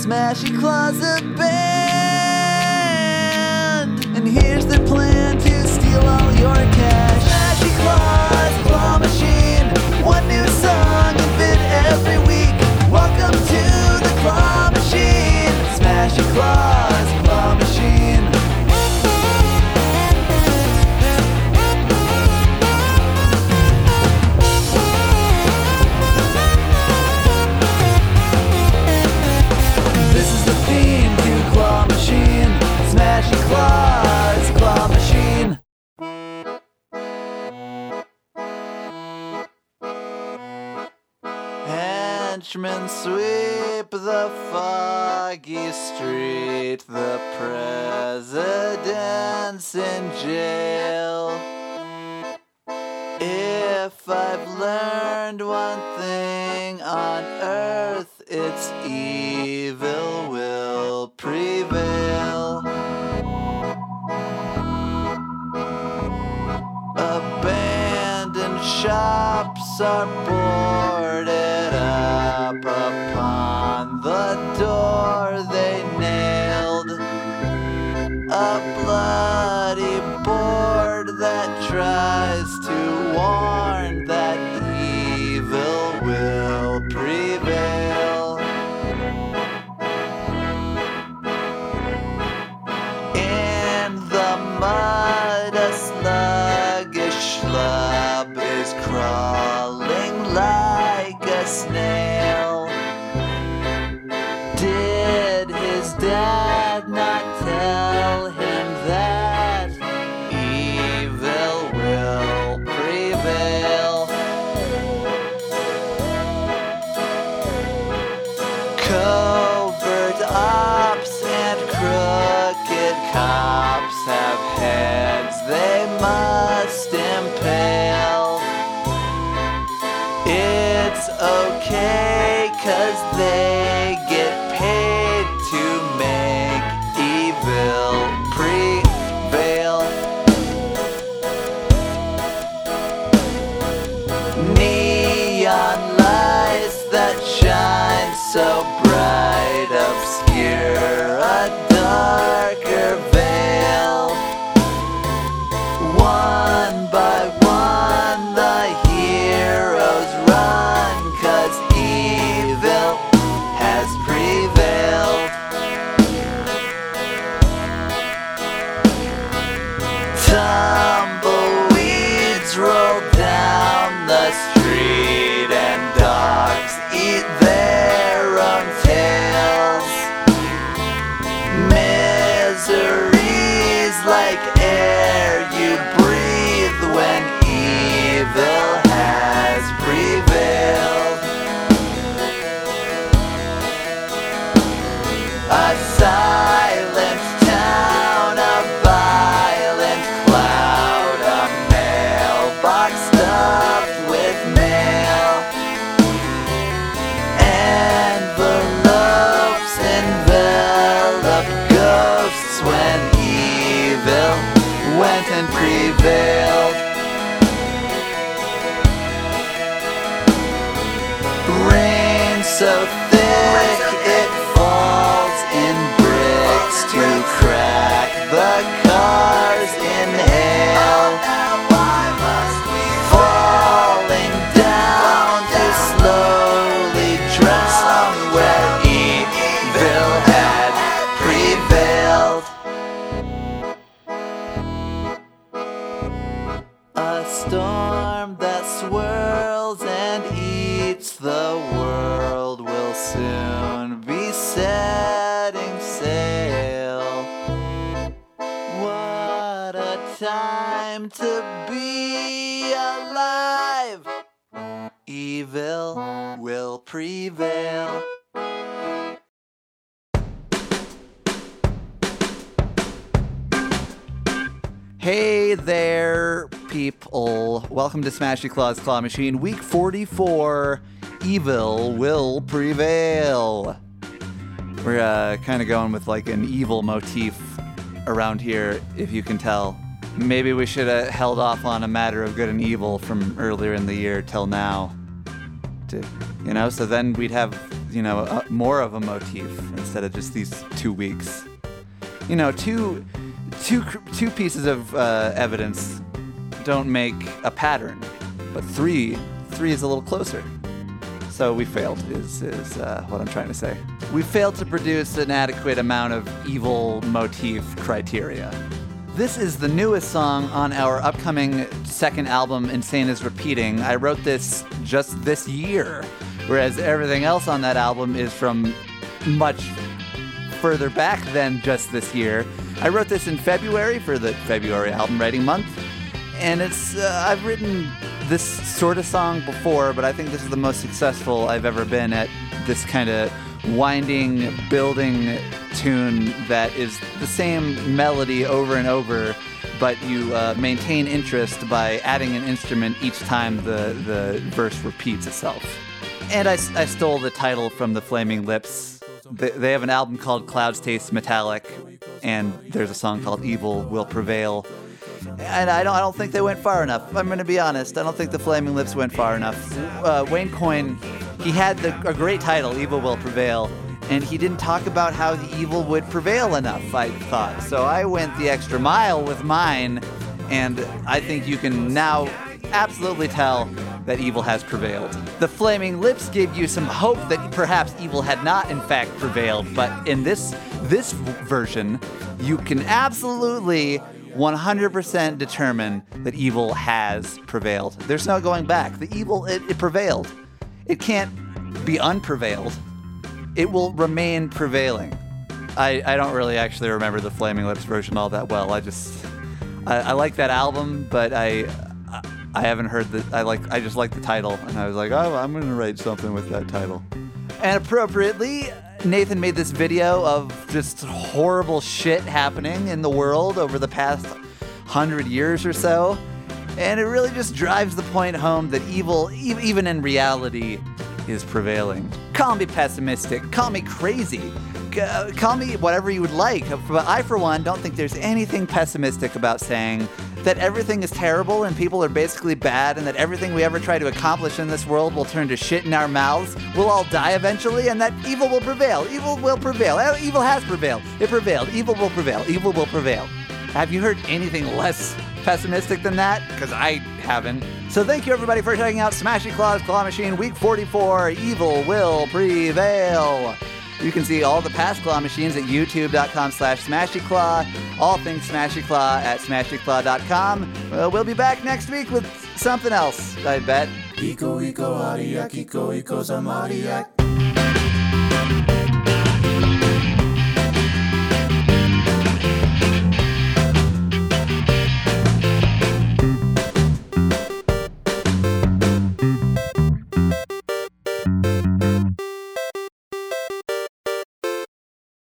Smashy Closet Band. And here's their plan to steal all your cash. Henchmen sweep the foggy street. The president's in jail. If I've learned one thing on earth, it's evil will prevail. Abandoned shops are boarded the heads they must impale. It's okay, prevailed. Storm that swirls and eats the world will soon be setting sail. What a time to be alive! Evil will prevail. Hey there, people. Welcome to Smashy Claw's Claw Machine, week 44. Evil will prevail. We're uh, kind of going with like an evil motif around here, if you can tell. Maybe we should have held off on a matter of good and evil from earlier in the year till now. To, you know, so then we'd have you know, uh, more of a motif instead of just these two weeks. You know, two, two, two pieces of uh, evidence don't make a pattern, but three, three is a little closer. So we failed, is, is uh, what I'm trying to say. We failed to produce an adequate amount of evil motif criteria. This is the newest song on our upcoming second album, Insane is Repeating. I wrote this just this year, whereas everything else on that album is from much further back than just this year. I wrote this in February for the February album writing month, and it's uh, I've written this sort of song before, but I think this is the most successful I've ever been at this kind of winding, building tune that is the same melody over and over, but you uh, maintain interest by adding an instrument each time the, the verse repeats itself. And I, I stole the title from the Flaming Lips. They, they have an album called Clouds Taste Metallic, and there's a song called Evil Will Prevail. And I don't, I don't think they went far enough. I'm going to be honest. I don't think the Flaming Lips went far enough. Uh, Wayne Coyne, he had the, a great title, Evil Will Prevail, and he didn't talk about how the evil would prevail enough, I thought. So I went the extra mile with mine, and I think you can now absolutely tell that evil has prevailed. The Flaming Lips gave you some hope that perhaps evil had not in fact prevailed, but in this this version, you can absolutely 100% determine that evil has prevailed. There's no going back. The evil it, it prevailed. It can't be unprevailed. It will remain prevailing. I, I don't really actually remember the Flaming Lips version all that well. I just I, I like that album, but I I haven't heard the. I like. I just like the title, and I was like, oh, I'm gonna write something with that title. And appropriately, Nathan made this video of just horrible shit happening in the world over the past hundred years or so, and it really just drives the point home that evil, e- even in reality, is prevailing. Call me pessimistic. Call me crazy. Uh, call me whatever you would like. But I, for one, don't think there's anything pessimistic about saying that everything is terrible and people are basically bad and that everything we ever try to accomplish in this world will turn to shit in our mouths. We'll all die eventually and that evil will prevail. Evil will prevail. Uh, Evil has prevailed. It prevailed. Evil will prevail. Evil will prevail. Have you heard anything less pessimistic than that? Because I haven't. So thank you everybody for checking out Smashy Claw's Claw Machine Week 44. Evil will prevail. You can see all the past claw machines at youtube.com slash smashyclaw. All things Smashy Claw at smashyclaw.com. Uh, we'll be back next week with something else, I bet.